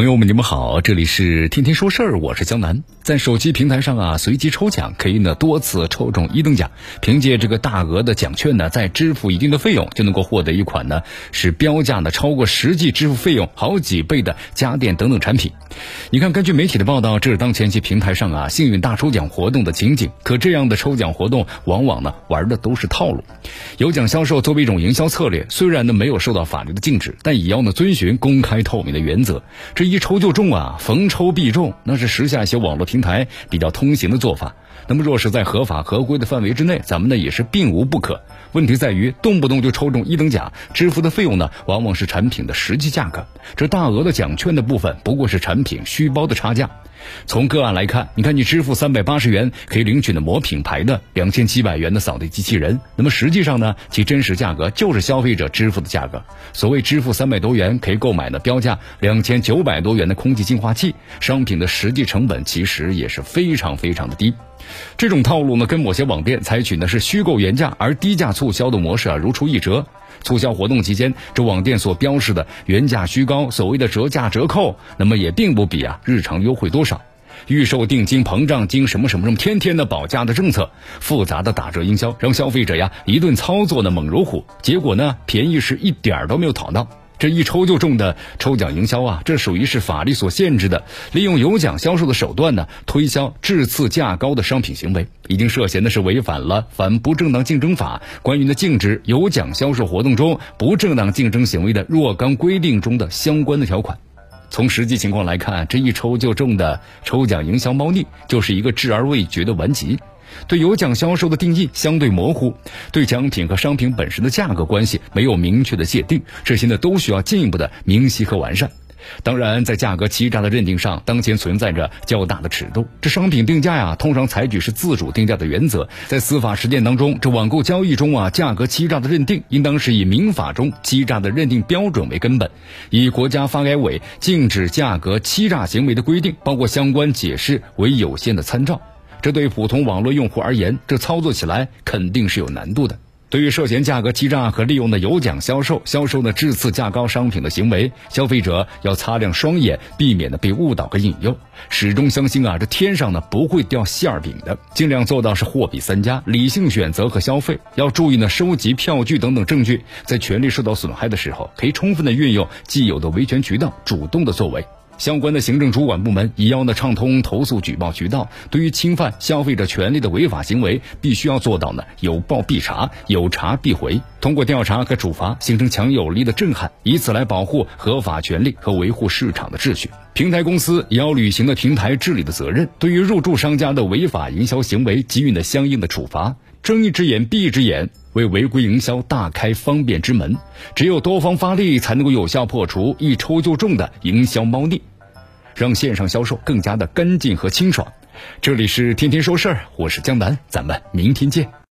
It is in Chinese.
朋友们，你们好，这里是天天说事儿，我是江南。在手机平台上啊，随机抽奖可以呢多次抽中一等奖，凭借这个大额的奖券呢，再支付一定的费用，就能够获得一款呢是标价呢超过实际支付费用好几倍的家电等等产品。你看，根据媒体的报道，这是当前其平台上啊幸运大抽奖活动的情景。可这样的抽奖活动往往呢玩的都是套路。有奖销售作为一种营销策略，虽然呢没有受到法律的禁止，但也要呢遵循公开透明的原则。这一抽就中啊，逢抽必中，那是时下一些网络平台比较通行的做法。那么若是在合法合规的范围之内，咱们呢也是并无不可。问题在于动不动就抽中一等奖，支付的费用呢往往是产品的实际价格，这大额的奖券的部分不过是产品虚包的差价。从个案来看，你看你支付三百八十元可以领取的某品牌的两千七百元的扫地机器人，那么实际上呢，其真实价格就是消费者支付的价格。所谓支付三百多元可以购买的标价两千九百多元的空气净化器，商品的实际成本其实也是非常非常的低。这种套路呢，跟某些网店采取的是虚构原价而低价促销的模式啊，如出一辙。促销活动期间，这网店所标示的原价虚高，所谓的折价折扣，那么也并不比啊日常优惠多少。预售定金、膨胀金什么什么什么，天天的保价的政策，复杂的打折营销，让消费者呀一顿操作的猛如虎，结果呢便宜是一点儿都没有讨到。这一抽就中的抽奖营销啊，这属于是法律所限制的，利用有奖销售的手段呢，推销质次价高的商品行为，已经涉嫌的是违反了《反不正当竞争法》关于呢禁止有奖销售活动中不正当竞争行为的若干规定中的相关的条款。从实际情况来看，这一抽就中的抽奖营销猫腻，就是一个治而未决的顽疾。对有奖销售的定义相对模糊，对奖品和商品本身的价格关系没有明确的界定，这些呢都需要进一步的明晰和完善。当然，在价格欺诈的认定上，当前存在着较大的尺度。这商品定价呀，通常采取是自主定价的原则。在司法实践当中，这网购交易中啊，价格欺诈的认定应当是以民法中欺诈的认定标准为根本，以国家发改委禁止价格欺诈行为的规定，包括相关解释为有限的参照。这对普通网络用户而言，这操作起来肯定是有难度的。对于涉嫌价格欺诈和利用的有奖销售、销售的质次价高商品的行为，消费者要擦亮双眼，避免的被误导和引诱。始终相信啊，这天上呢不会掉馅儿饼的，尽量做到是货比三家，理性选择和消费。要注意呢，收集票据等等证据，在权利受到损害的时候，可以充分的运用既有的维权渠道，主动的作为。相关的行政主管部门也要呢畅通投诉举报渠道，对于侵犯消费者权利的违法行为，必须要做到呢有报必查，有查必回，通过调查和处罚形成强有力的震撼，以此来保护合法权利和维护市场的秩序。平台公司也要履行的平台治理的责任，对于入驻商家的违法营销行为给予呢相应的处罚。睁一只眼闭一只眼，为违规营销大开方便之门。只有多方发力，才能够有效破除一抽就中的营销猫腻。让线上销售更加的干净和清爽。这里是天天说事儿，我是江南，咱们明天见。